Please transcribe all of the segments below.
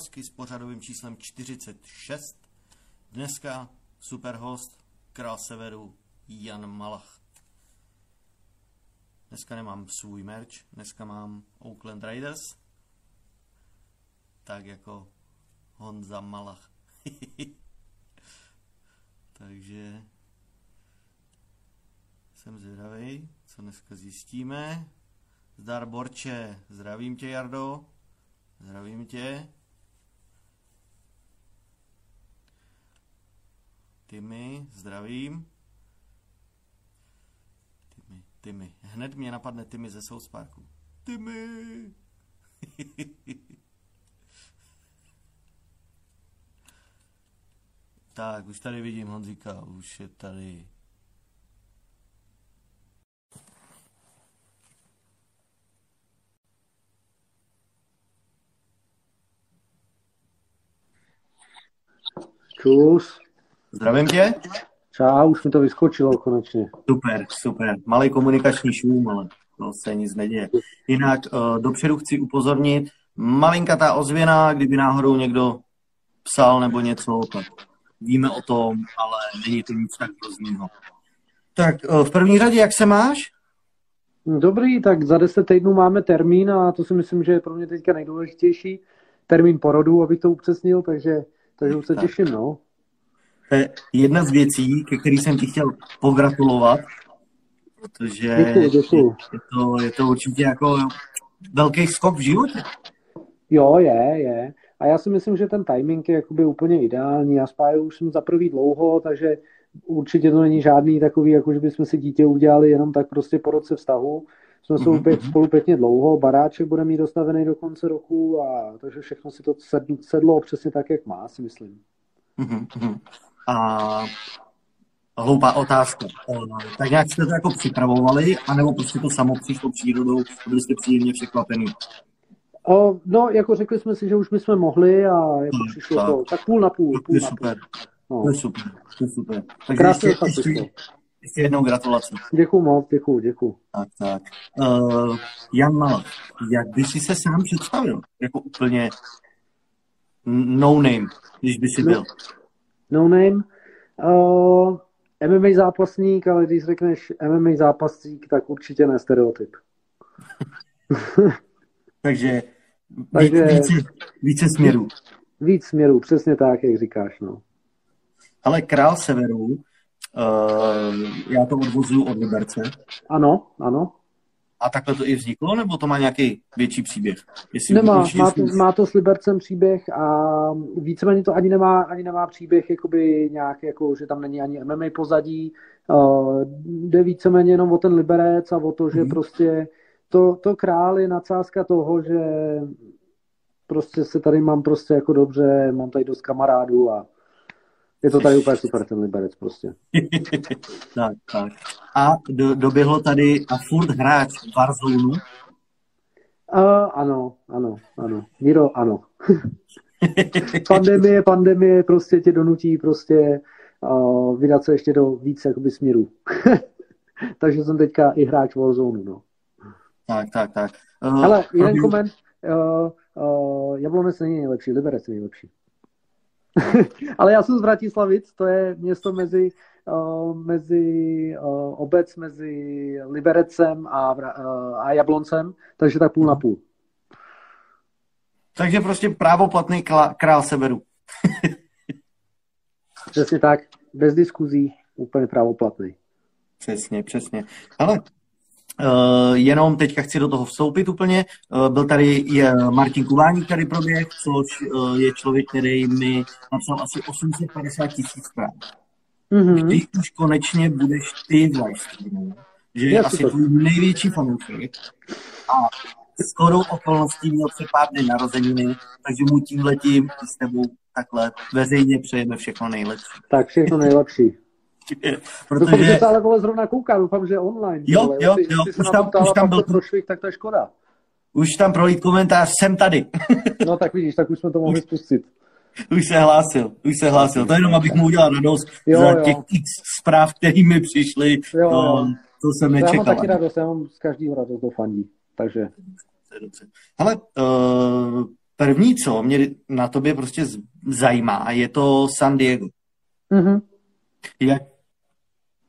masky s pořadovým číslem 46. Dneska superhost král severu Jan Malach. Dneska nemám svůj merch, dneska mám Oakland Raiders. Tak jako Honza Malach. Takže jsem zvědavý, co dneska zjistíme. Zdar Borče, zdravím tě Jardo, zdravím tě. Tymy, zdravím. Tymy, Tymy. Hned mě napadne Tymy ze South Parku. Tymy! tak, už tady vidím Honzíka, už je tady. Čus. Zdravím tě. Čau, už mi to vyskočilo konečně. Super, super. Malý komunikační šum, ale to se nic neděje. Jinak uh, dopředu chci upozornit, malinkatá ozvěna, kdyby náhodou někdo psal nebo něco, tak víme o tom, ale není to nic tak hrozného. Tak uh, v první řadě, jak se máš? Dobrý, tak za 10 týdnů máme termín a to si myslím, že je pro mě teďka nejdůležitější. Termín porodu, abych to upřesnil, takže, takže už se tak. těším, no. To je jedna z věcí, ke který jsem ti chtěl pogratulovat, protože děkuji, děkuji. Je, to, je to určitě jako velký skok v životě. Jo, je, je. A já si myslím, že ten timing je jakoby úplně ideální. Já spáju už jsem za prvý dlouho, takže určitě to není žádný takový, jako že bychom si dítě udělali jenom tak prostě po roce vztahu. Jsme mm-hmm. spolu, spolu pěkně dlouho, baráček bude mít dostavený do konce roku, a takže všechno si to sedlo přesně tak, jak má, si myslím. Mm-hmm. A hloupá otázka. Tak nějak jste to jako připravovali, anebo prostě to samo přišlo přírodou, byli jste příjemně překvapený? O, no, jako řekli jsme si, že už bychom mohli a jako no, přišlo tak. to tak půl na půl. půl to je super. No. To je super. To je super. Takže Krásně ještě, ještě, ještě jednou gratulace. Děkuju moc, děkuju, děkuju. Tak, tak. Uh, Jan Malak, jak by si se sám představil? Jako úplně no name, když by si byl. No, no name? Uh, MMA zápasník, ale když řekneš MMA zápasník, tak určitě ne stereotyp. Takže, Takže více, více směrů. Víc směrů, přesně tak, jak říkáš. No. Ale král severu, uh, já to odvozuju od Liberce. Ano, ano. A takhle to i vzniklo, nebo to má nějaký větší příběh? Jestli nemá, má to, má to s Libercem příběh a víceméně to ani nemá, ani nemá příběh jakoby nějak, jako, že tam není ani MMA pozadí. Uh, jde víceméně jenom o ten Liberec a o to, že mm-hmm. prostě to, to král je nadsázka toho, že prostě se tady mám prostě jako dobře, mám tady dost kamarádů a je to tady úplně super, ten Liberec prostě. tak, tak. A do, doběhlo tady a furt hráč Warzone? Uh, ano, ano, ano. Miro, ano. pandemie, pandemie prostě tě donutí prostě uh, vydat se ještě do více jakoby směrů. Takže jsem teďka i hráč Warzone, no. Tak, tak, tak. Uh, Ale jeden probíl... koment. Uh, uh, Jablonec není nejlepší, Liberec je nejlepší. Ale já jsem z Vratislavic, to je město mezi, uh, mezi uh, obec mezi Liberecem a, uh, a Jabloncem, takže tak půl na půl. Takže prostě právoplatný král severu. Přesně tak, bez diskuzí, úplně právoplatný. Přesně, přesně. Ale Uh, jenom teďka chci do toho vstoupit úplně. Uh, byl tady je Martin Kuvání, který proběh, což uh, je člověk, který mi napsal asi 850 tisíc zpráv. Mm-hmm. Když už konečně budeš ty v livestreamu, že je, asi tvůj největší fanoušek a skoro okolností měl před pár dny narozeniny, takže mu tím letím s tebou takhle veřejně přejeme všechno nejlepší. Tak všechno nejlepší. Protože... Doufám, že se ale vole zrovna kouká, doufám, že online. Jo, vole. jo, jo, už tam, už tam byl... Prošvih, tak to je škoda. Už tam prolít komentář, jsem tady. no tak vidíš, tak už jsme to mohli spustit. Už se hlásil, už se hlásil. To jenom, abych mu udělal radost jo, za těch jo. x zpráv, které mi přišly. Jo, to, to jsem nečekal. Já mám taky radost, já mám z každého radost do fandí. Takže. Dobře. Hele, uh, první, co mě na tobě prostě zajímá, je to San Diego. Mm-hmm. Jak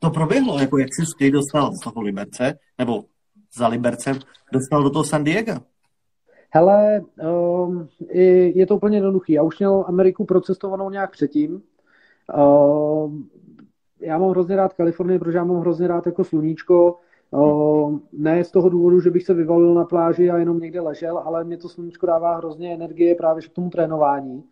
to proběhlo? Jako jak jsi ty dostal z toho Liberce, nebo za Libercem, dostal do toho San Diego? Hele, um, je, je to úplně jednoduchý. Já už měl Ameriku procestovanou nějak předtím. Um, já mám hrozně rád Kalifornii, protože já mám hrozně rád jako sluníčko. Um, ne z toho důvodu, že bych se vyvalil na pláži a jenom někde ležel, ale mě to sluníčko dává hrozně energie právě k tomu trénování.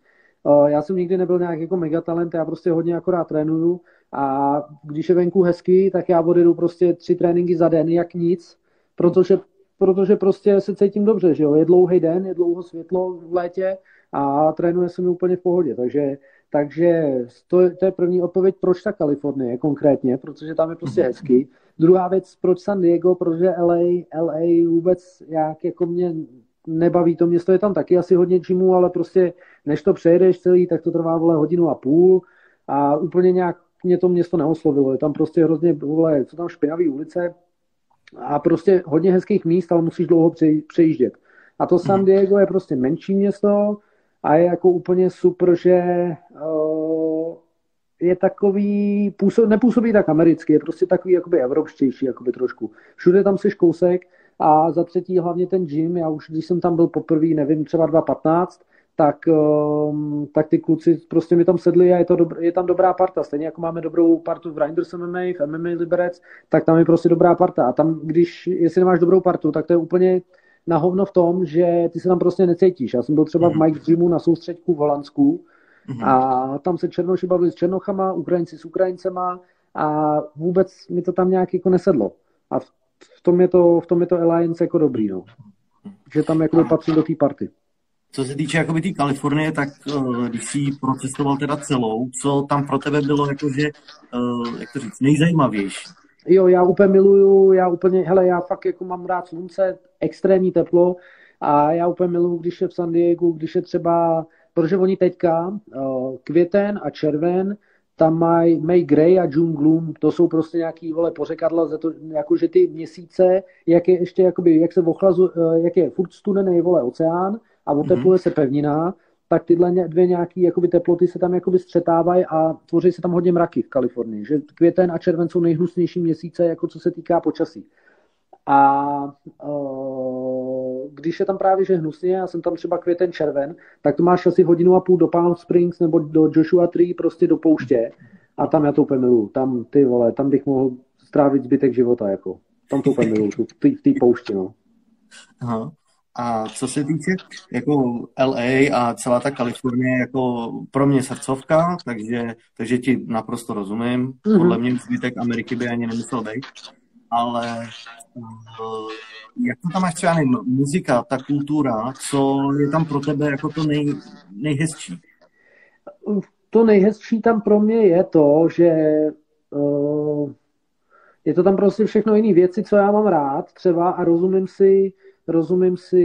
Uh, já jsem nikdy nebyl nějak jako megatalent, já prostě hodně akorát trénuju a když je venku hezky, tak já odjedu prostě tři tréninky za den, jak nic, protože protože prostě se cítím dobře, že jo, je dlouhý den, je dlouho světlo v létě a trénuje se mi úplně v pohodě, takže, takže to, to je první odpověď, proč ta Kalifornie konkrétně, protože tam je prostě hezky. Druhá věc, proč San Diego, protože LA, LA vůbec jak jako mě nebaví to město, je tam taky asi hodně gymu, ale prostě než to přejedeš celý, tak to trvá vole hodinu a půl a úplně nějak mě to město neoslovilo, je tam prostě hrozně, vole, jsou tam špinavé ulice, a prostě hodně hezkých míst, ale musíš dlouho přejíždět. A to San Diego je prostě menší město a je jako úplně super, že uh, je takový, působ, nepůsobí tak americky, je prostě takový jakoby evropštější jakoby trošku. Všude tam jsi kousek a za třetí hlavně ten gym, já už když jsem tam byl poprvé, nevím, třeba 2.15, tak, um, tak ty kluci prostě mi tam sedli a je, to dobr, je tam dobrá parta. Stejně jako máme dobrou partu v Reinders MMA, v MMA Liberec, tak tam je prostě dobrá parta. A tam, když, jestli nemáš dobrou partu, tak to je úplně na hovno v tom, že ty se tam prostě necítíš. Já jsem byl třeba v mhm. Mike Gymu na soustředku v Holandsku mm-hmm. a tam se Černoši bavili s Černochama, Ukrajinci s Ukrajincema a vůbec mi to tam nějak jako nesedlo. A v, v tom je to, v tom je to Alliance jako dobrý, no. Že tam jako patří do té party. Co se týče jakoby té tý Kalifornie, tak uh, když jsi procestoval teda celou, co tam pro tebe bylo jakože, uh, jak to říct, nejzajímavější? Jo, já úplně miluju, já úplně, hele, já fakt jako mám rád slunce, extrémní teplo a já úplně miluju, když je v San Diego, když je třeba, protože oni teďka uh, květen a červen, tam mají May Gray a June Gloom, to jsou prostě nějaký, vole, pořekadla, za to, jakože ty měsíce, jak je ještě, jakoby, jak se ochlazu, jak je furt studený, vole, oceán, a otepluje mm-hmm. se pevnina, tak tyhle dvě nějaké jakoby, teploty se tam jakoby střetávají a tvoří se tam hodně mraky v Kalifornii. Že květen a červen jsou nejhnusnější měsíce, jako co se týká počasí. A uh, když je tam právě že hnusně, já jsem tam třeba květen červen, tak to máš asi hodinu a půl do Palm Springs nebo do Joshua Tree, prostě do pouště. A tam já to úplně miluju. Tam, ty vole, tam bych mohl strávit zbytek života, jako. Tam to úplně miluju, v té poušti, no. Aha. A co se týče jako LA a celá ta Kalifornie jako pro mě srdcovka, takže, takže ti naprosto rozumím. Mm-hmm. Podle mě zbytek Ameriky by ani nemusel být. Ale uh, jak to tam máš třeba nevím, muzika, ta kultura, co je tam pro tebe jako to nej, nejhezčí? To nejhezčí tam pro mě je to, že uh, je to tam prostě všechno jiné věci, co já mám rád třeba a rozumím si rozumím si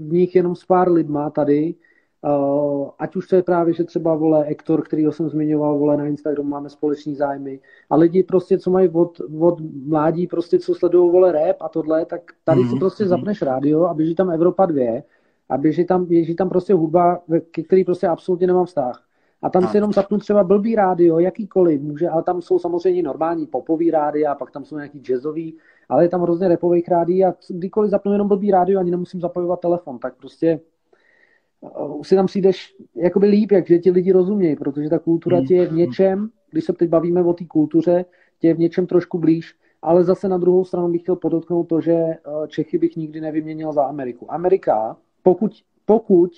v nich jenom s pár lidma tady, Uh, ať už to je právě, že třeba vole Ektor, kterýho jsem zmiňoval, vole na Instagramu máme společný zájmy a lidi prostě, co mají od, od mládí, prostě co sledují vole rap a tohle, tak tady mm-hmm. si mhm, prostě mhm. zapneš rádio a běží tam Evropa 2 a běží tam, běží tam prostě hudba, ke který prostě absolutně nemám vztah. A tam si jenom zapnu třeba blbý rádio, jakýkoliv, může, ale tam jsou samozřejmě normální popový rádia, a pak tam jsou nějaký jazzový, ale je tam hrozně repových rádií a kdykoliv zapnu jenom blbý rádio, ani nemusím zapojovat telefon, tak prostě uh, si tam přijdeš jakoby líp, jak že ti lidi rozumějí, protože ta kultura hmm. tě je v něčem, když se teď bavíme o té kultuře, tě je v něčem trošku blíž, ale zase na druhou stranu bych chtěl podotknout to, že uh, Čechy bych nikdy nevyměnil za Ameriku. Amerika, pokud, pokud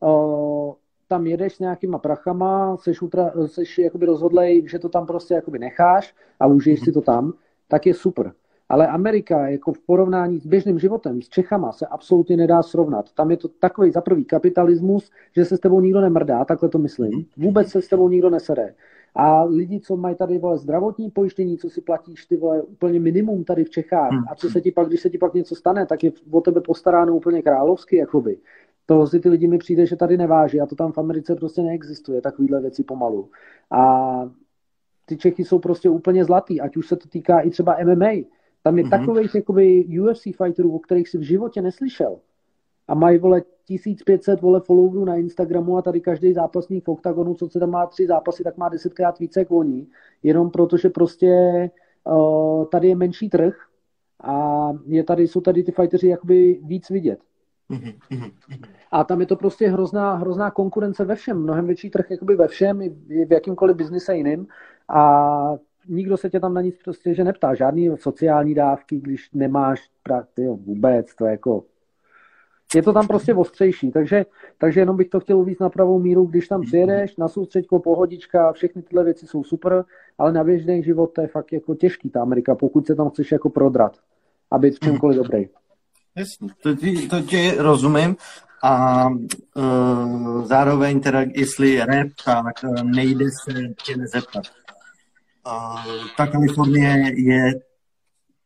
uh, tam jedeš s nějakýma prachama, seš, ultra, seš jakoby rozhodlej, že to tam prostě jakoby necháš a užiješ si to tam, tak je super. Ale Amerika jako v porovnání s běžným životem, s Čechama, se absolutně nedá srovnat. Tam je to takový za prvý kapitalismus, že se s tebou nikdo nemrdá, takhle to myslím. Vůbec se s tebou nikdo nesere. A lidi, co mají tady vole, zdravotní pojištění, co si platíš ty vole, úplně minimum tady v Čechách, a co se ti pak, když se ti pak něco stane, tak je o tebe postaráno úplně královsky, jakoby. To si ty lidi mi přijde, že tady neváží a to tam v Americe prostě neexistuje, takovýhle věci pomalu. A ty Čechy jsou prostě úplně zlatý, ať už se to týká i třeba MMA. Tam je mm-hmm. takových jakoby UFC fighterů, o kterých si v životě neslyšel. A mají, vole, 1500 vole followerů na Instagramu a tady každý zápasník v OKTAGONu, co se tam má tři zápasy, tak má desetkrát více jak oni. Jenom protože prostě uh, tady je menší trh a je tady, jsou tady ty fighteři jakoby víc vidět. Mhm, mhm, mhm. A tam je to prostě hrozná, hrozná konkurence ve všem, mnohem větší trh jakoby ve všem, i v jakýmkoliv biznise jiným a nikdo se tě tam na nic prostě že neptá, žádný sociální dávky, když nemáš jo, vůbec, to je jako je to tam prostě ostřejší, takže, takže jenom bych to chtěl uvíct na pravou míru, když tam přijedeš, na soustředko, pohodička, všechny tyhle věci jsou super, ale na běžný život to je fakt jako těžký ta Amerika, pokud se tam chceš jako prodrat a být v čemkoliv dobrý. Jasně, to ti, to ti rozumím. A uh, zároveň teda, jestli je rap, tak e, nejde se tě nezeptat. Uh, ta Kalifornie je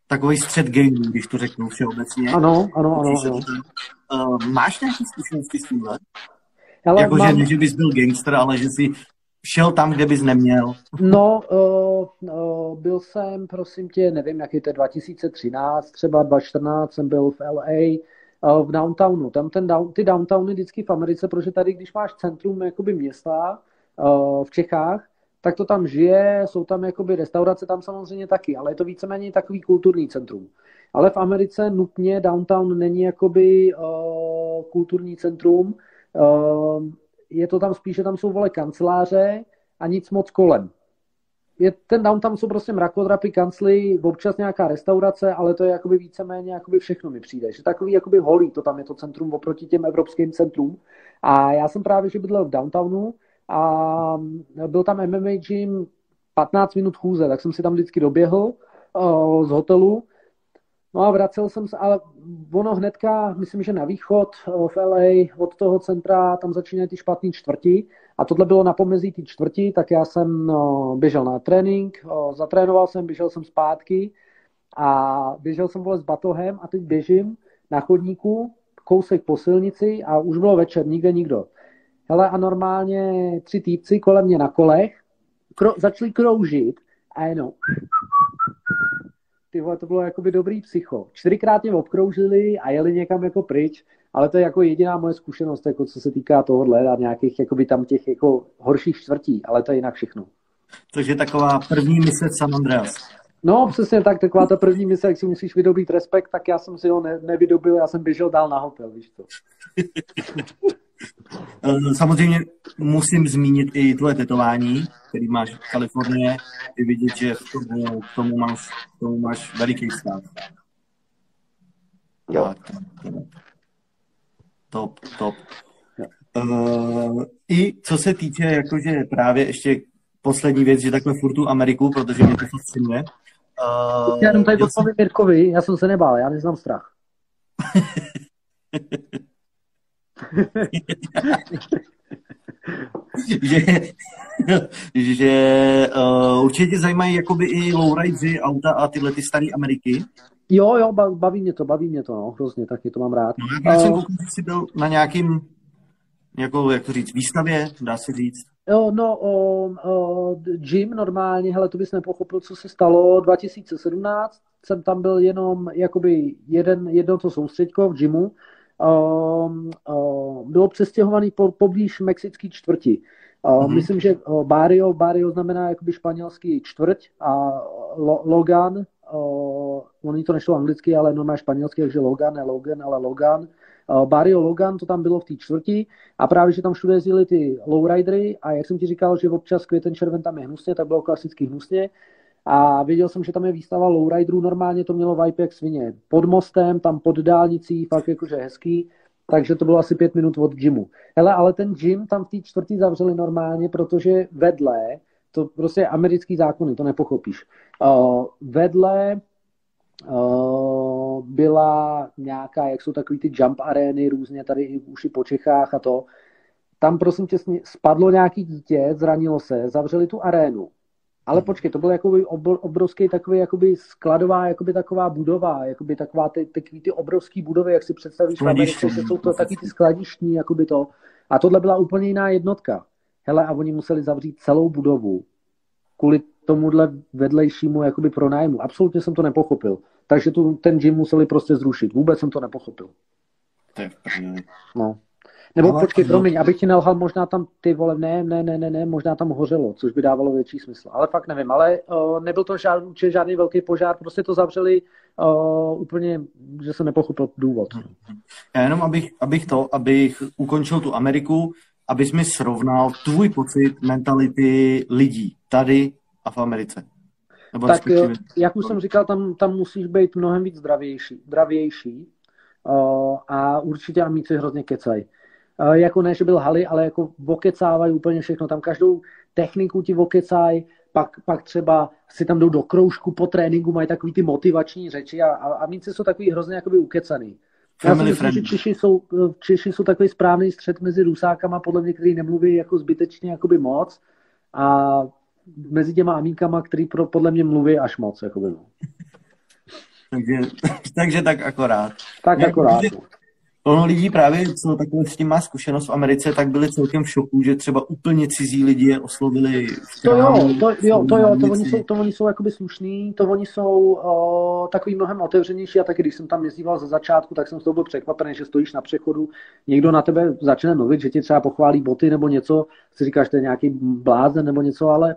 takový střed gangů, když to řeknu všeobecně. Ano, ano, ano. ano. Uh, máš nějaké zkušenosti s tímhle? jako, mám... že, že bys byl gangster, ale že jsi šel tam, kde bys neměl? No, uh, uh, byl jsem, prosím tě, nevím, jaký to je 2013, třeba 2014 jsem byl v LA, uh, v downtownu. Tam ten down, ty downtowny vždycky v Americe, protože tady, když máš centrum jakoby města uh, v Čechách, tak to tam žije, jsou tam jakoby restaurace tam samozřejmě taky, ale je to víceméně takový kulturní centrum. Ale v Americe nutně downtown není jakoby uh, kulturní centrum, uh, je to tam spíše, tam jsou vole kanceláře a nic moc kolem. Je, ten downtown jsou prostě mrakodrapy, kancly, občas nějaká restaurace, ale to je jakoby víceméně jakoby všechno mi přijde. Že takový jakoby holý, to tam je to centrum oproti těm evropským centrum. A já jsem právě, že bydlel v downtownu a byl tam MMA gym 15 minut chůze, tak jsem si tam vždycky doběhl z hotelu. No a vracel jsem se, ale ono hnedka, myslím, že na východ v LA od toho centra, tam začínají ty špatný čtvrti. A tohle bylo na pomezí ty čtvrti, tak já jsem běžel na trénink, zatrénoval jsem, běžel jsem zpátky. A běžel jsem vole s batohem a teď běžím na chodníku, kousek po silnici a už bylo večer, nikde nikdo. Hele a normálně tři týpci kolem mě na kolech kro, začali kroužit a jenom ty vole, to bylo jakoby dobrý psycho. Čtyřikrát mě obkroužili a jeli někam jako pryč, ale to je jako jediná moje zkušenost, jako co se týká tohohle a nějakých jakoby tam těch jako horších čtvrtí, ale to je jinak všechno. Takže taková první mise San Andreas. No, přesně tak, taková ta první mise, jak si musíš vydobít respekt, tak já jsem si ho ne, nevydobil, já jsem běžel dál na hotel, víš to. Eh, samozřejmě musím zmínit i tvoje tetování, který máš v Kalifornie. Je vidět, že k tomu, k tomu, máš, k tomu máš veliký vztah. Jo. Top, top. Uh, I co se týče, jakože právě ještě poslední věc, že takhle furt tu Ameriku, protože mě to fascinuje. Uh, já jenom tady odpovím jsem... Mirkovi, já jsem se nebál, já neznám strach. že že uh, určitě zajímají jakoby i lowrideři, auta a tyhle ty staré Ameriky. Jo, jo, baví mě to, baví mě to, no, hrozně, taky to mám rád. No, já jsem uh, jsi byl na nějakým, jako, jak to říct, výstavě, dá se říct. Jo, no, o, o, gym normálně, hele, to bys nepochopil, co se stalo. 2017 jsem tam byl jenom, jakoby jeden, jedno to soustředko v gymu, ehm, bylo přestěhovaný po, poblíž mexický čtvrti. Mm-hmm. Myslím, že Barrio, Barrio znamená jakoby španělský čtvrť a Logan, uh, oni to nešlo anglicky, ale normálně španělsky, takže Logan, ne Logan, ale Logan. Uh, Barrio Logan, to tam bylo v té čtvrti a právě, že tam všude jezdili ty lowridery a jak jsem ti říkal, že občas květen červen tam je hnusně, tak bylo klasicky hnusně a věděl jsem, že tam je výstava lowriderů, normálně to mělo vibe jak svině. Pod mostem, tam pod dálnicí, fakt jakože hezký, takže to bylo asi pět minut od gymu. Hele, ale ten gym tam v té čtvrtý zavřeli normálně, protože vedle, to prostě americký zákony, to nepochopíš. Uh, vedle uh, byla nějaká, jak jsou takový ty jump arény různě tady už i po Čechách a to. Tam prosím tě spadlo nějaký dítě, zranilo se, zavřeli tu arénu ale počkej, to byl jakoby obrovský takový jakoby skladová, jakoby taková budova, jakoby taková ty, takový ty obrovský budovy, jak si představíš v Americe, že jsou to taky ty skladištní, jakoby to. A tohle byla úplně jiná jednotka. Hele, a oni museli zavřít celou budovu kvůli tomuhle vedlejšímu jakoby pronájmu. Absolutně jsem to nepochopil. Takže tu, ten gym museli prostě zrušit. Vůbec jsem to nepochopil. To je No. Nebo ale, počkej, promiň, abych ti nelhal, možná tam ty vole, ne, ne, ne, ne, ne, možná tam hořelo, což by dávalo větší smysl. Ale fakt nevím, ale uh, nebyl to žád, žádný velký požár, prostě to zavřeli uh, úplně, že se nepochopil důvod. Já jenom, abych, abych to, abych ukončil tu Ameriku, abys mi srovnal tvůj pocit mentality lidí tady a v Americe. Nebo tak respektive... jak už jsem říkal, tam, tam musíš být mnohem víc zdravější, zdravější uh, a určitě a mít si hrozně kecaj. Uh, jako ne, že byl haly, ale jako vokecávají úplně všechno. Tam každou techniku ti vokecaj, pak, pak třeba si tam jdou do kroužku po tréninku, mají takový ty motivační řeči a, a, a míci jsou takový hrozně jakoby ukecaný. Já si myslím, že Češi jsou, Češi jsou takový správný střed mezi Rusákama, podle mě, který nemluví jako zbytečně jakoby moc a mezi těma amíkama, který pro, podle mě mluví až moc. Jakoby, no. takže, takže tak akorát. Tak Jak, akorát. Ono lidí právě, co takhle s tím má zkušenost v Americe, tak byli celkem v šoku, že třeba úplně cizí lidi je oslovili. To jo, to, jo, to jo, to oni jsou, to oni jsou jakoby slušný, to oni jsou uh, takový mnohem otevřenější a taky když jsem tam jezdíval za začátku, tak jsem z toho byl překvapený, že stojíš na přechodu, někdo na tebe začne mluvit, že ti třeba pochválí boty nebo něco, si říkáš, že to je nějaký blázen nebo něco, ale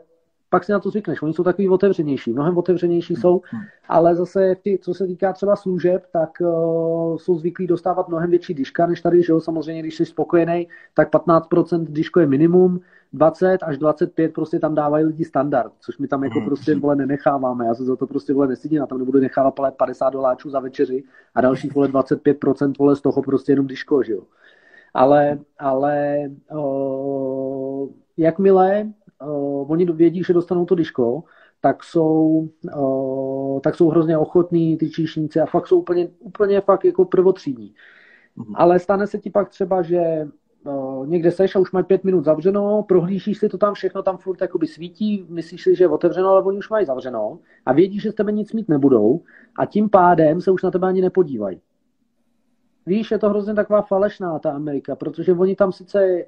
pak si na to zvykneš. Oni jsou takový otevřenější, mnohem otevřenější jsou, ale zase, ty, co se týká třeba služeb, tak uh, jsou zvyklí dostávat mnohem větší diška než tady, že jo, samozřejmě, když jsi spokojený, tak 15% diško je minimum, 20 až 25 prostě tam dávají lidi standard, což my tam jako hmm. prostě vole nenecháváme. Já se za to prostě vole nesidím, já tam nebudu nechávat 50 doláčů za večeři a dalších vole 25% vole z toho prostě jenom diško, že jo. Ale, ale uh, jakmile uh, oni vědí, že dostanou to diško, tak jsou, uh, tak jsou hrozně ochotní ty číšníci a fakt jsou úplně, úplně fakt jako prvotřídní. Mm-hmm. Ale stane se ti pak třeba, že uh, někde seš a už mají pět minut zavřeno, prohlížíš si to tam všechno, tam furt jakoby svítí, myslíš si, že je otevřeno, ale oni už mají zavřeno a vědí, že z tebe nic mít nebudou a tím pádem se už na tebe ani nepodívají. Víš, je to hrozně taková falešná ta Amerika, protože oni tam sice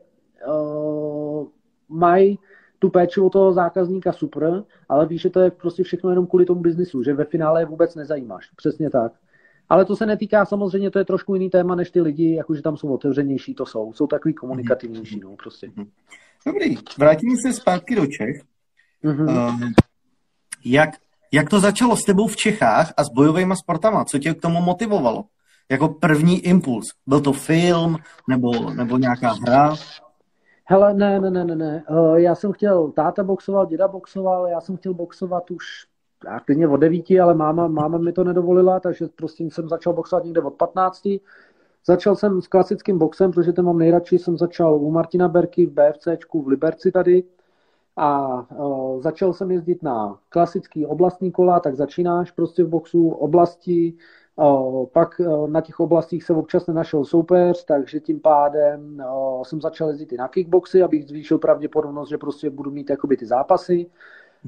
uh, mají tu péči o toho zákazníka super, ale víš, že to je prostě všechno jenom kvůli tomu biznisu, že ve finále je vůbec nezajímáš. Přesně tak. Ale to se netýká samozřejmě, to je trošku jiný téma než ty lidi, jakože tam jsou otevřenější, to jsou. Jsou takový komunikativnější, no prostě. Mhm. Dobrý, vrátíme se zpátky do Čech. Mm-hmm. Um, jak, jak to začalo s tebou v Čechách a s bojovými sportama? Co tě k tomu motivovalo? Jako první impuls. Byl to film nebo, nebo nějaká hra? Hele, ne, ne, ne, ne, ne. Uh, já jsem chtěl, táta boxoval, děda boxoval, já jsem chtěl boxovat už já klidně od devíti, ale máma, máma mi to nedovolila, takže prostě jsem začal boxovat někde od 15. Začal jsem s klasickým boxem, protože ten mám nejradši. Jsem začal u Martina Berky v BFCčku v Liberci tady a uh, začal jsem jezdit na klasický oblastní kola, tak začínáš prostě v boxu oblasti, pak na těch oblastích se občas nenašel soupeř, takže tím pádem jsem začal jezdit i na kickboxy, abych zvýšil pravděpodobnost, že prostě budu mít jakoby ty zápasy.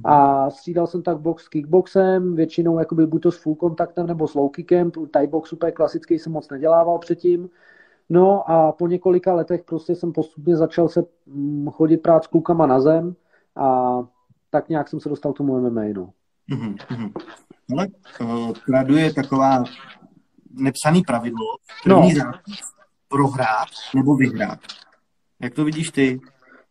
A střídal jsem tak box s kickboxem, většinou jakoby buď to s full kontaktem nebo s low kickem, Thai box úplně klasický jsem moc nedělával předtím. No a po několika letech prostě jsem postupně začal se mm, chodit prát s klukama na zem a tak nějak jsem se dostal k tomu MMA. No. Mm-hmm. Ale uh, kradu je taková nepsaný pravidlo, první no. zápas prohrát nebo vyhrát. Jak to vidíš ty?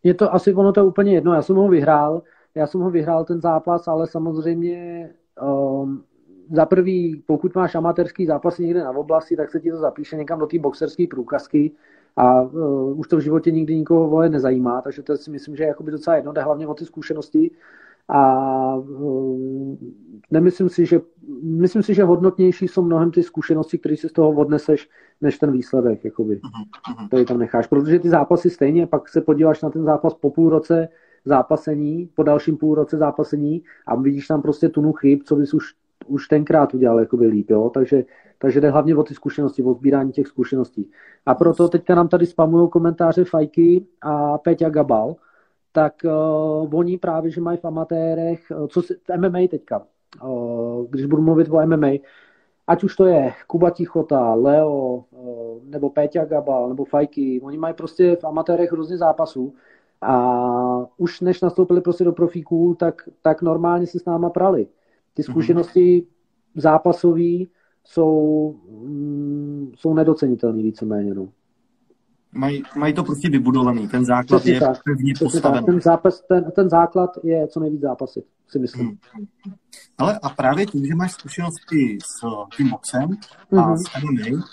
Je to asi ono to je úplně jedno. Já jsem ho vyhrál, já jsem ho vyhrál ten zápas, ale samozřejmě um, za prvý, pokud máš amatérský zápas někde na oblasti, tak se ti to zapíše někam do té boxerské průkazky a uh, už to v životě nikdy nikoho vole nezajímá, takže to si myslím, že je jakoby docela jedno, jde hlavně o ty zkušenosti a uh, nemyslím si, že myslím si, že hodnotnější jsou mnohem ty zkušenosti, které si z toho odneseš, než ten výsledek, jakoby, který tam necháš. Protože ty zápasy stejně, pak se podíváš na ten zápas po půl roce zápasení, po dalším půl roce zápasení a vidíš tam prostě tunu chyb, co bys už, už tenkrát udělal jakoby líp, jo? Takže, takže jde hlavně o ty zkušenosti, o sbírání těch zkušeností. A proto teďka nám tady spamují komentáře Fajky a Peťa Gabal, tak uh, oni právě, že mají v amatérech, uh, co si, MMA teďka, uh, když budu mluvit o MMA, ať už to je Kuba Tichota, Leo, uh, nebo Péťa Gabal, nebo Fajky, oni mají prostě v amatérech různě zápasů a už než nastoupili prostě do profíků, tak, tak normálně si s náma prali. Ty mhm. zkušenosti mm-hmm. zápasové jsou, mm, jsou nedocenitelné víceméně. No. Mají, mají to prostě vybudovaný, ten základ Přesně je tak. pevně postavený. Ten, zápas, ten, ten základ je co nejvíc zápasy, si myslím. Hmm. Ale a právě tím, že máš zkušenosti s tím boxem a mm-hmm. s MMA,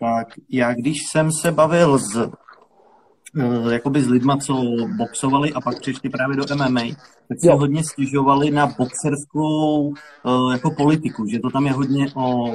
tak já když jsem se bavil s uh, jakoby s lidma, co boxovali a pak přišli právě do MMA, tak se hodně stěžovali na boxerskou uh, jako politiku, že to tam je hodně o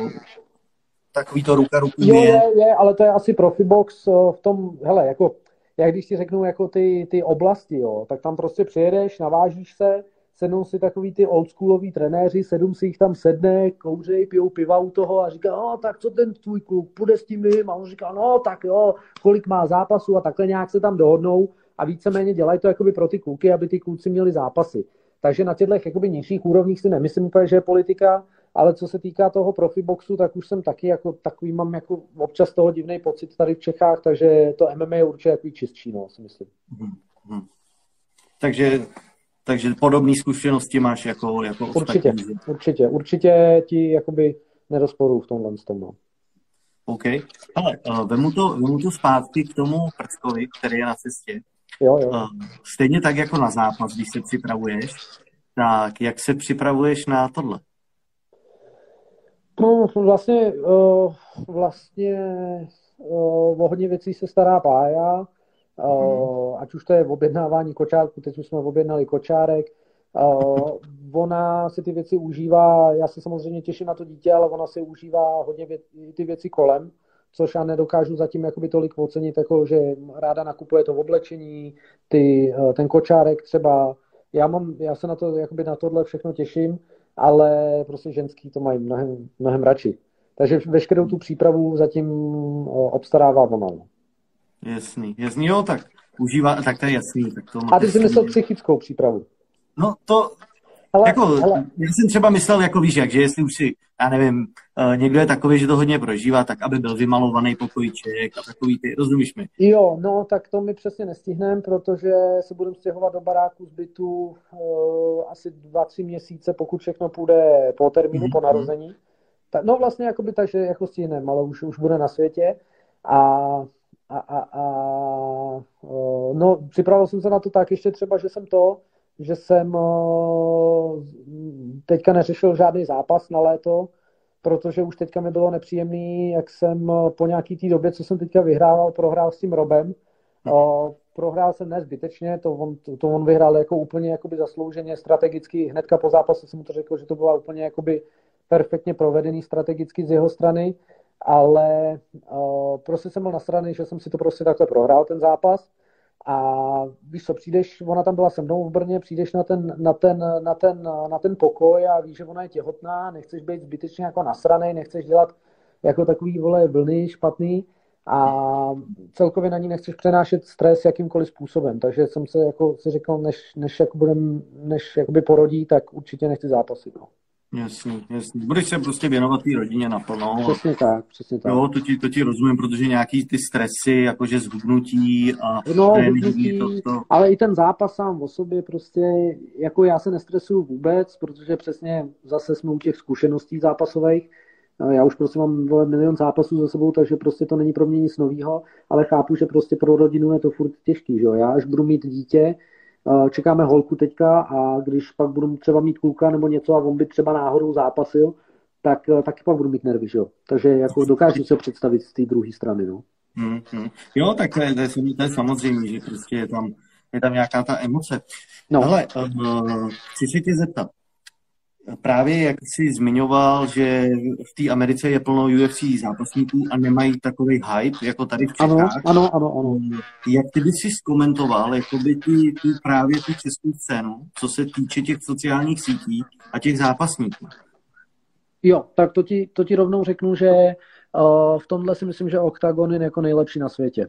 takový to ruka ruku Jo, je, je, ale to je asi profibox eh, v tom, hele, jako, jak když ti řeknu jako ty, ty oblasti, jo, tak tam prostě přijedeš, navážíš se, sednou si takový ty oldschoolový trenéři, sedm si jich tam sedne, kouřej, pijou piva u toho a říká, no tak co ten tvůj klub, půjde s tím A on říká, no tak jo, kolik má zápasů? A takhle nějak se tam dohodnou a víceméně dělají to jakoby pro ty kluky, aby ty kluci měli zápasy. Takže na těchto jakoby nižších úrovních si nemyslím úplně, že je politika, ale co se týká toho profiboxu, tak už jsem taky jako takový, mám jako občas toho divný pocit tady v Čechách, takže to MMA je určitě takový čistší, no, si myslím. Hmm. Takže, takže podobné zkušenosti máš jako, jako Určitě, ostatní. určitě, určitě ti jakoby nerozporuju v tomhle tom, no. OK. Ale uh, vemu, to, vemu to zpátky k tomu prskovi, který je na cestě. Jo, jo. Uh, stejně tak jako na zápas, když se připravuješ, tak jak se připravuješ na tohle? No, vlastně, uh, vlastně uh, o hodně věcí se stará Pája, uh, ať už to je v objednávání kočárku, teď už jsme objednali kočárek, ona si ty věci užívá, já se samozřejmě těším na to dítě, ale ona si užívá hodně vě, ty věci kolem, což já nedokážu zatím jakoby tolik ocenit, jako že ráda nakupuje to v oblečení, ty, ten kočárek třeba, já, mám, já se na to, jakoby na tohle všechno těším, ale prostě ženský to mají mnohem, mnohem radši. Takže veškerou tu přípravu zatím obstarává ona. Jasný, jasný, jo, tak užívá, tak to je jasný. Tak to A ty jsi myslel psychickou přípravu? No to, ale, jako, ale... Já jsem třeba myslel, jako víš, jak, že jestli už si, já nevím, uh, někdo je takový, že to hodně prožívá, tak aby byl vymalovaný pokojíček a takový ty, rozumíš mi? Jo, no, tak to my přesně nestihneme, protože se budeme stěhovat do baráku z bytu uh, asi dva, tři měsíce, pokud všechno půjde po termínu, mm-hmm. po narození. Tak, no vlastně jakoby tak, že jako stihneme, ale už, už bude na světě a a, a, a uh, no, připravil jsem se na to tak ještě třeba, že jsem to, že jsem eh, teďka neřešil žádný zápas na léto, protože už teďka mi bylo nepříjemný, jak jsem eh, po nějaký té době, co jsem teďka vyhrával, prohrál s tím Robem. No. Prohrál jsem nezbytečně, to on, to, to on vyhrál jako úplně jakoby zaslouženě, strategicky, hnedka po zápase jsem mu to řekl, že to bylo úplně jakoby perfektně provedený strategicky z jeho strany, ale uh, prostě jsem byl na strany, že jsem si to prostě takhle prohrál ten zápas a víš co, přijdeš, ona tam byla se mnou v Brně, přijdeš na ten, na ten, na ten, na ten pokoj a víš, že ona je těhotná, nechceš být zbytečně jako nasranej, nechceš dělat jako takový, vole, vlny špatný a celkově na ní nechceš přenášet stres jakýmkoliv způsobem, takže jsem se jako si řekl, než, než, jako budem, než porodí, tak určitě nechci zápasit, no. Jasný, jasný. Budeš se prostě věnovat té rodině naplno. Přesně tak, přesně tak. Jo, to ti, to ti rozumím, protože nějaký ty stresy, jakože zhubnutí a no, tréninky, to, to... ale i ten zápas sám o sobě prostě, jako já se nestresuju vůbec, protože přesně zase jsme u těch zkušeností zápasových, no, já už prostě mám milion zápasů za sebou, takže prostě to není pro mě nic nového, ale chápu, že prostě pro rodinu je to furt těžký, že jo? Já až budu mít dítě, čekáme holku teďka a když pak budu třeba mít kluka nebo něco a on by třeba náhodou zápasil, tak eh, taky pak budu mít nervy, že jo. Takže jako dokážu se představit z té druhé strany, no. Hmm, hmm. Jo, tak to je, to, je, to je samozřejmě, že prostě je tam, je tam nějaká ta emoce. No. Ale uh, chci se tě zeptat, Právě jak jsi zmiňoval, že v té Americe je plno UFC zápasníků a nemají takový hype, jako tady v Čechách. Ano, ano, ano. ano. Jak ty bys si zkomentoval jakoby ty, ty, právě tu českou scénu, co se týče těch sociálních sítí a těch zápasníků? Jo, tak to ti, to ti rovnou řeknu, že uh, v tomhle si myslím, že Octagon je jako nejlepší na světě.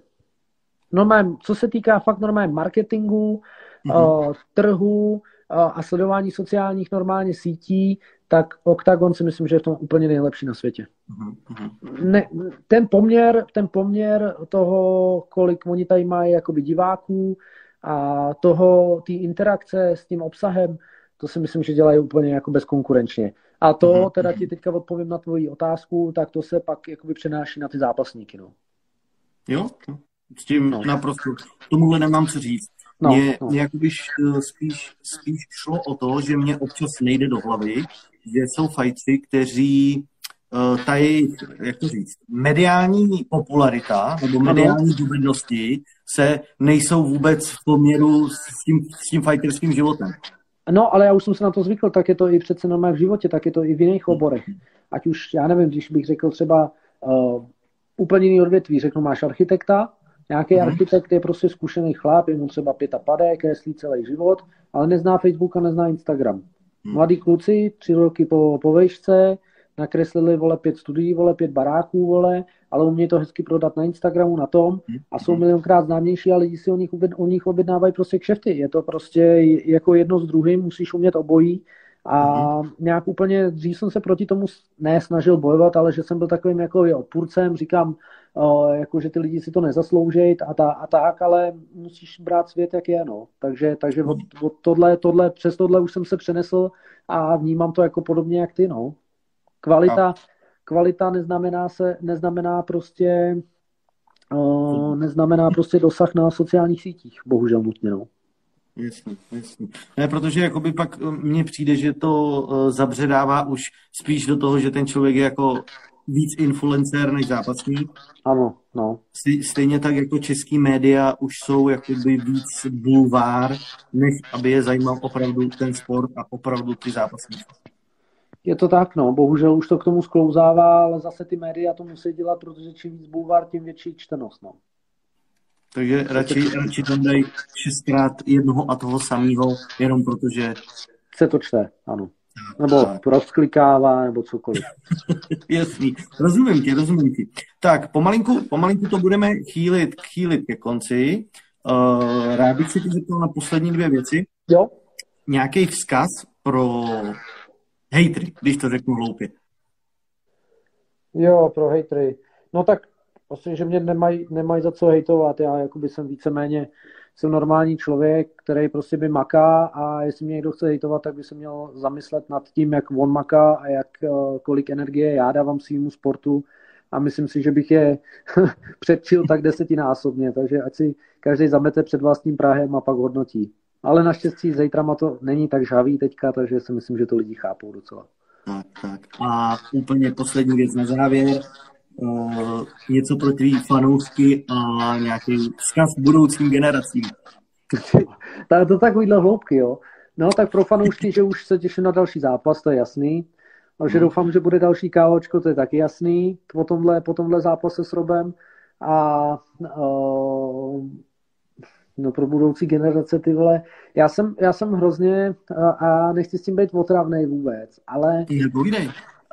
Normálně, co se týká fakt normálně marketingu, mm-hmm. uh, trhu, a sledování sociálních normálně sítí, tak Octagon si myslím, že je v tom úplně nejlepší na světě. Mm-hmm. Ne, ten, poměr, ten poměr toho, kolik oni tady mají jakoby diváků a toho, té interakce s tím obsahem, to si myslím, že dělají úplně jako bezkonkurenčně. A to mm-hmm. teda ti teďka odpovím na tvoji otázku, tak to se pak jakoby přenáší na ty zápasníky. No. Jo, S tím no. naprosto, tomuhle nemám co říct. No, mě, no. mě jakoby spíš, spíš šlo o to, že mě občas nejde do hlavy, že jsou fajtři, kteří uh, tady, jak to říct, mediální popularita nebo mediální dovednosti se nejsou vůbec v poměru s tím, s tím fighterským životem. No, ale já už jsem se na to zvykl, tak je to i přece normálně v životě, tak je to i v jiných oborech. Ať už, já nevím, když bych řekl třeba uh, úplně jiný odvětví, řeknu, máš architekta, nějaký mm-hmm. architekt je prostě zkušený chlap, je mu třeba pět a padé, kreslí celý život, ale nezná Facebook a nezná Instagram. Mm. Mladí kluci, tři roky po, po vejšce, nakreslili, vole, pět studií, vole, pět baráků, vole, ale umějí to hezky prodat na Instagramu, na tom a jsou mhm. milionkrát známější a lidi si o nich, o nich objednávají prostě kšefty. Je to prostě jako jedno s druhým, musíš umět obojí a mm-hmm. nějak úplně, dřív jsem se proti tomu ne snažil bojovat, ale že jsem byl takovým jako je odpůrcem, říkám, jako, že ty lidi si to nezasloužejí a, ta, a tak, ale musíš brát svět, jak je, no. Takže, takže od, od tohle, tohle, přes tohle už jsem se přenesl a vnímám to jako podobně jak ty, no. Kvalita, kvalita neznamená se, neznamená prostě uh, neznamená prostě dosah na sociálních sítích, bohužel nutně, no. Jasně, jasně. Ne, protože jakoby pak eh, mně přijde, že to uh, zabředává už spíš do toho, že ten člověk je jako víc influencer než zápasník. Ano, no. Stejně tak jako český média už jsou jakoby víc bulvár, než aby je zajímal opravdu ten sport a opravdu ty zápasníky. Je to tak, no. Bohužel už to k tomu sklouzává, ale zase ty média to musí dělat, protože čím víc bulvár, tím větší čtenost, no. Takže radši, radši tam dají šestkrát jednoho a toho samého, jenom protože... Se to čte, ano. Nebo tak. rozklikává, nebo cokoliv. Jasný, rozumím ti, rozumím ti. Tak, pomalinku, pomalinku to budeme chýlit, chýlit ke konci. Uh, rád bych se ti zeptal na poslední dvě věci. Jo. Nějaký vzkaz pro hejtry, když to řeknu hloupě. Jo, pro hejtry. No tak vlastně, že mě nemají nemaj za co hejtovat. Já jakoby jsem víceméně jsem normální člověk, který prostě by maká a jestli mě někdo chce hejtovat, tak by se měl zamyslet nad tím, jak on maká a jak, eh, kolik energie já dávám svýmu sportu a myslím si, že bych je předčil tak desetinásobně, takže ať si každý zamete před vlastním Prahem a pak hodnotí. Ale naštěstí zítra to není tak žhavý teďka, takže si myslím, že to lidi chápou docela. Tak, tak. A úplně poslední věc na závěr. Uh, něco pro tvý fanoušky a nějaký vzkaz budoucím generacím. tak to takovýhle hloubky, jo. No tak pro fanoušky, že už se těším na další zápas, to je jasný. Takže hmm. doufám, že bude další kávočko, to je taky jasný, po tomhle, po tomhle zápase s Robem. A uh, no pro budoucí generace ty vole. Já jsem, já jsem hrozně a nechci s tím být otravný vůbec, ale...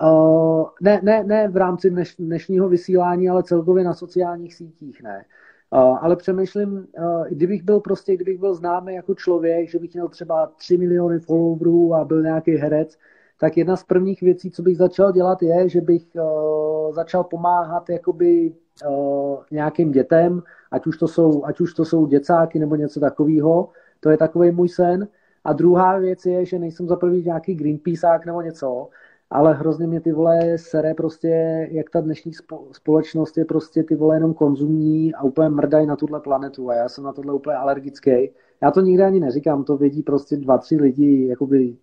Uh, ne, ne, ne v rámci dneš, dnešního vysílání, ale celkově na sociálních sítích, ne. Uh, ale přemýšlím, uh, kdybych byl prostě, kdybych byl známý jako člověk, že bych měl třeba 3 miliony followerů a byl nějaký herec, tak jedna z prvních věcí, co bych začal dělat, je, že bych uh, začal pomáhat jakoby uh, nějakým dětem, ať už, to jsou, ať už to jsou děcáky nebo něco takového. To je takový můj sen. A druhá věc je, že nejsem za první nějaký Greenpeaceák nebo něco, ale hrozně mě ty vole sere prostě, jak ta dnešní společnost je prostě ty vole jenom konzumní a úplně mrdají na tuhle planetu a já jsem na tohle úplně alergický. Já to nikdy ani neříkám, to vědí prostě dva, tři lidi jakoby,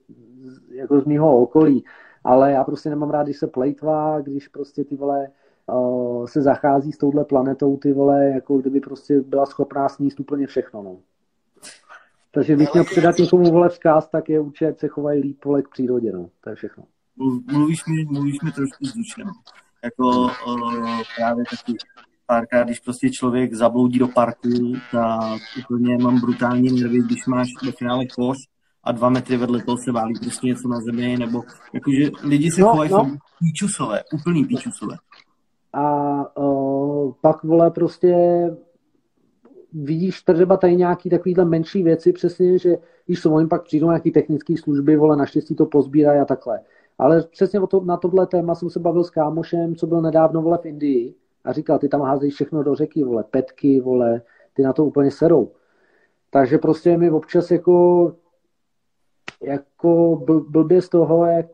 jako z mýho okolí, ale já prostě nemám rád, když se plejtvá, když prostě ty vole uh, se zachází s touhle planetou, ty vole, jako kdyby prostě byla schopná sníst úplně všechno, no. Takže bych měl předat někomu vole vzkaz, tak je určitě se chovají líp vole k přírodě, no. To je všechno. Mluvíš mi, mluvíš mi trošku zdušeně. Jako uh, právě taky párkrát, když prostě člověk zabloudí do parku, tak úplně mám brutální nervy, když máš ve finále koš a dva metry vedle toho se válí prostě něco na zemi, nebo jakože lidi se no, chovají no. píčusové, úplný píčusové a uh, pak vole prostě vidíš třeba tady nějaký takovýhle menší věci přesně, že když jsou oni pak přijdou nějaký technické služby, vole naštěstí to pozbírají a takhle. Ale přesně o to, na tohle téma jsem se bavil s kámošem, co byl nedávno vole v Indii a říkal, ty tam házejí všechno do řeky, vole, petky, vole, ty na to úplně serou. Takže prostě mi občas jako jako blbě z toho, jak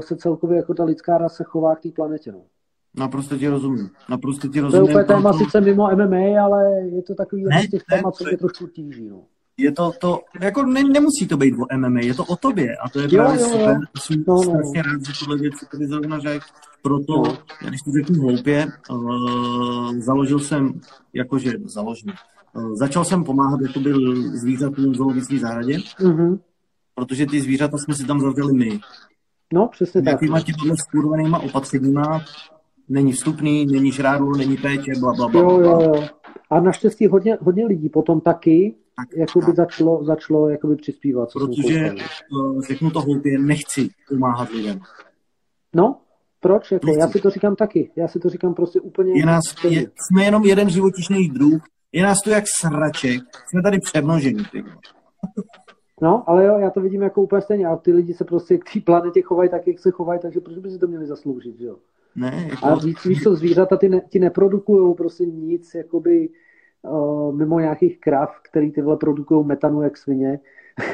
se celkově jako ta lidská rasa chová k té planetě. No. Naprosto ti rozumím. Naprosto ti To rozumím. je úplně téma sice mimo MMA, ale je to takový jeden Ne, z těch ne, témat, co to je- mě trošku tíží. No. Je to, to jako ne, nemusí to být o MMA, je to o tobě a to je Jo, právě jo, jo. super. Jsem No, strašně rád, že tohle věc tady zrovna řekl. Proto, já když to řeknu hloupě, uh, založil jsem, jakože založil, uh, začal jsem pomáhat jakoby zvířatům v zoologické zahradě, Mhm. protože ty zvířata jsme si tam zavřeli my. No, přesně tak. Jakýma těmi skurvenýma opatřeníma není vstupný, není žrádlo, není péče, bla, bla, bla. Jo, bla. jo, jo. A naštěstí hodně, hodně lidí potom taky Tak, jakoby tak. začalo, začalo jakoby přispívat. co Protože, uh, řeknu to hloupě, nechci pomáhat lidem. No, proč? Jako, Nechci. já si to říkám taky. Já si to říkám prostě úplně... Je nás, je, jsme jenom jeden živočišný druh, je nás tu jak sraček, jsme tady přemnožení. Ty. No, ale jo, já to vidím jako úplně stejně. A ty lidi se prostě k té planetě chovají tak, jak se chovají, takže proč by si to měli zasloužit, že jo? Ne, jako, A víc, víc to zvířata ty, ne, ti neprodukují prostě nic, jakoby uh, mimo nějakých krav, který tyhle produkují metanu jak svině.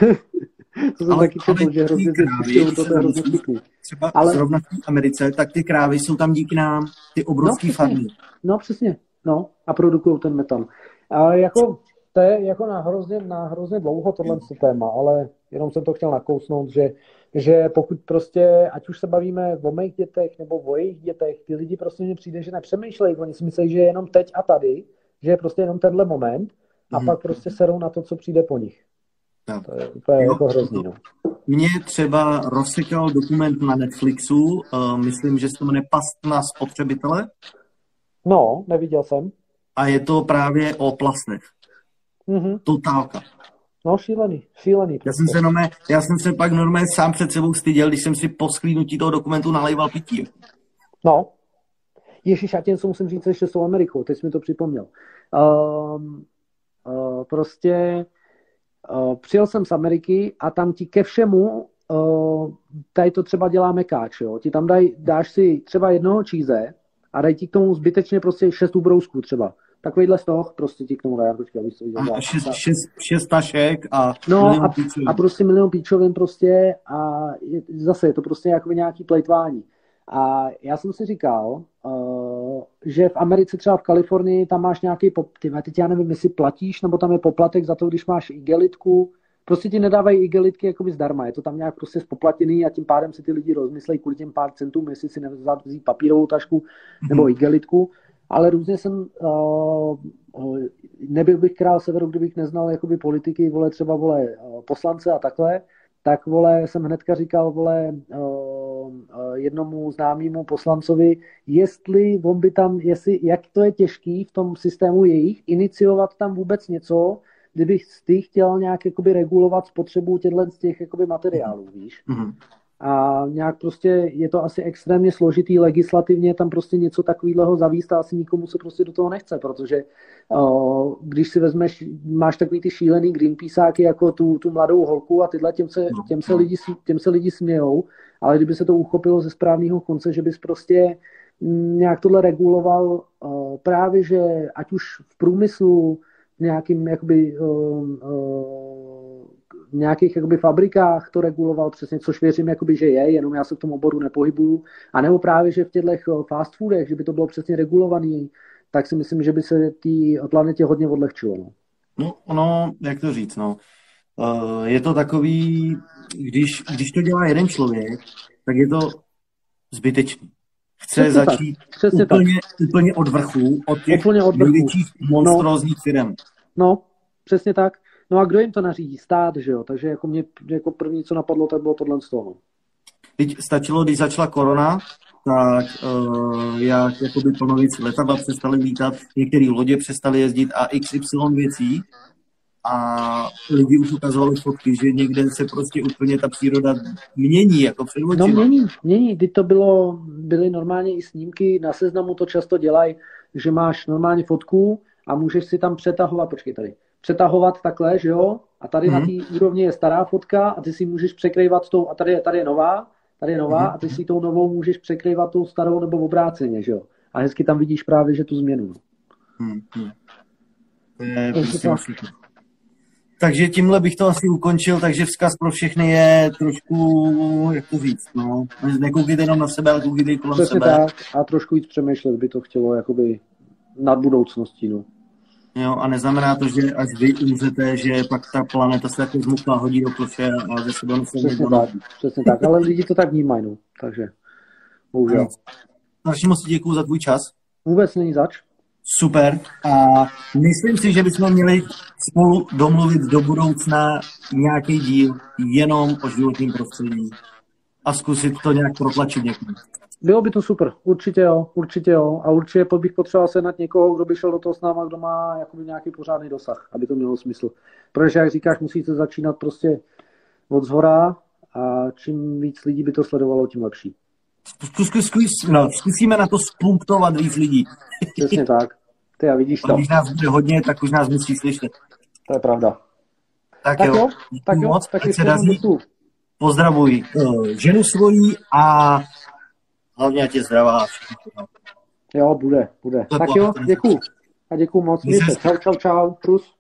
to jsem Ale- taky četl, ale že hrozně krávy, to je hrozně vtipný. třeba ale- zrovna v Americe, tak ty krávy jsou tam díky nám, ty obrovský No, farmy. No přesně, no a produkují ten metan. A jako, to je jako na hrozně, na hrozně dlouho tohle téma, ale jenom jsem to chtěl nakousnout, že, že pokud prostě, ať už se bavíme o mých dětech nebo o jejich dětech, ty lidi prostě mně přijde, že nepřemýšlejí, oni si myslí, že je jenom teď a tady, že je prostě jenom tenhle moment a Mhm. pak prostě serou na to, co přijde po nich. Tak. To je úplně Jo, jako hrozný, no. Mě třeba rozsekal dokument na Netflixu, uh, myslím, že se to jmenuje Past na spotřebitele No, neviděl jsem. a je to právě o plastech. Mhm. Totálka. No, šílený, šílený. Já jsem se, normálně, já jsem se pak normálně sám před sebou styděl, když jsem si po sklínutí toho dokumentu nalejval pití. No. Ježíš, já tě něco musím říct ještě s tou Amerikou, teď jsi mi to připomněl. Um, uh, prostě uh, přijel jsem z Ameriky a tam ti ke všemu, uh, tady to třeba dělá mekáč, jo. Ti tam daj, dáš si třeba jednoho číze a dají ti k tomu zbytečně prostě šest ubrousků třeba. Takovýhle stoch prostě ti k tomu dají, počkej, abych to viděl. A šest, šest, šest tašek a No milion a, píčů. a prostě milion píčovin prostě a je, zase je to prostě jako nějaký plejtvání. A já jsem si říkal, uh, že v Americe třeba v Kalifornii tam máš nějaký, pop, ty, teď já nevím, jestli platíš, nebo tam je poplatek za to, když máš igelitku. Prostě ti nedávají igelitky jakoby zdarma, je to tam nějak prostě spoplatněný a tím pádem si ty lidi rozmyslejí kvůli těm pár centům, jestli si nevzat vzít papírovou tašku nebo igelitku. Ale různě jsem, uh, uh, nebyl bych král severu, kdybych neznal jakoby politiky, vole třeba vole uh, poslance a takhle, tak vole jsem hnedka říkal vole uh, jednomu známému poslancovi, jestli on by tam, jestli, jak to je těžký v tom systému jejich, iniciovat tam vůbec něco, kdybych ty chtěl nějak jakoby regulovat spotřebu těchto z těch jakoby materiálů, víš? Mhm. A nějak prostě je to asi extrémně složitý legislativně tam prostě něco takového zavíst a asi nikomu se prostě do toho nechce, protože uh, když si vezmeš, máš takový ty šílený Greenpeaceáky jako tu, tu mladou holku a tyhle těm se, těm, se lidi, těm se lidi smějou, ale kdyby se to uchopilo ze správného konce, že bys prostě nějak tohle reguloval uh, právě, že ať už v průmyslu, v nějakým jakoby uh, uh, v nějakých jakoby, fabrikách to reguloval přesně, což věřím, jakoby, že je, jenom já se v tom oboru nepohybuju. A nebo právě, že v těchto fast foodech, že by to bylo přesně regulovaný, tak si myslím, že by se té planetě hodně odlehčilo. No. No, ono, jak to říct, no. Uh, je to takový, když, když to dělá jeden člověk, tak je to zbytečný. Chce Přesně tak, začít přesně úplně, úplně od vrchu, od těch Úplně od vrchu. největších monstrózních firm. No, přesně tak. No a kdo jim to nařídí? Stát, že jo? Takže jako mě jako první, co napadlo, tak bylo tohle z toho. Teď stačilo, když začala korona, tak uh, jak jakoby plnovíc letadla přestaly lítat, některé lodě přestaly jezdit a XY věcí a lidi už ukazovali fotky, že někde se prostě úplně ta příroda mění, jako před No mění, mění. Kdy to bylo, byly normálně i snímky, na seznamu to často dělají, že máš normálně fotku a můžeš si tam přetahovat, počkej tady, přetahovat takhle, že jo? A tady mm-hmm. na té úrovni je stará fotka a ty si můžeš překrývat tou, a tady je, tady je nová, tady je nová mm-hmm. a ty si tou novou můžeš překrývat tou starou nebo obráceně, že jo? A hezky tam vidíš právě, že tu změnu. Hmm, hmm. To je Takže prostě takže tímhle bych to asi ukončil, takže vzkaz pro všechny je trošku, jak to říct, no, nekoukejte jenom na sebe, ale koukejte kolem Přesně sebe. tak a trošku víc přemýšlet by to chtělo jakoby nad budoucností, no. Jo, a neznamená to, že až vy umřete, že pak ta planeta se jako zmukla, hodí do koše a ze sebe Přesně tak, přesně tak, ale lidi to tak vnímají, no, takže bohužel. Strašně moc děkuji za tvůj čas. Vůbec není zač. Super. A myslím si, že bychom měli spolu domluvit do budoucna nějaký díl jenom o životním prostředí a zkusit to nějak protlačit někomu. Bylo by to super, určitě jo, určitě jo. A určitě bych potřeboval sehnat někoho, kdo by šel do toho s náma, kdo má jakoby nějaký pořádný dosah, aby to mělo smysl. Protože, jak říkáš, musíte začínat prostě od zhora a čím víc lidí by to sledovalo, tím lepší. Zkus, zkus, zkus, no, zkusíme na to spunktovat víc lidí. Přesně tak. Ty a vidíš to. Když nás bude hodně, tak už nás musí slyšet. To je pravda. Tak, Tak jo, jo, tak jo, moc, tak se ještě daří. jednou děkuju. Pozdravuj uh, ženu svojí a hlavně ať je zdravá. Jo, bude, bude. Tak jo, děkuju. A děkuju moc. Mějte. Čau, čau, čau. Čus.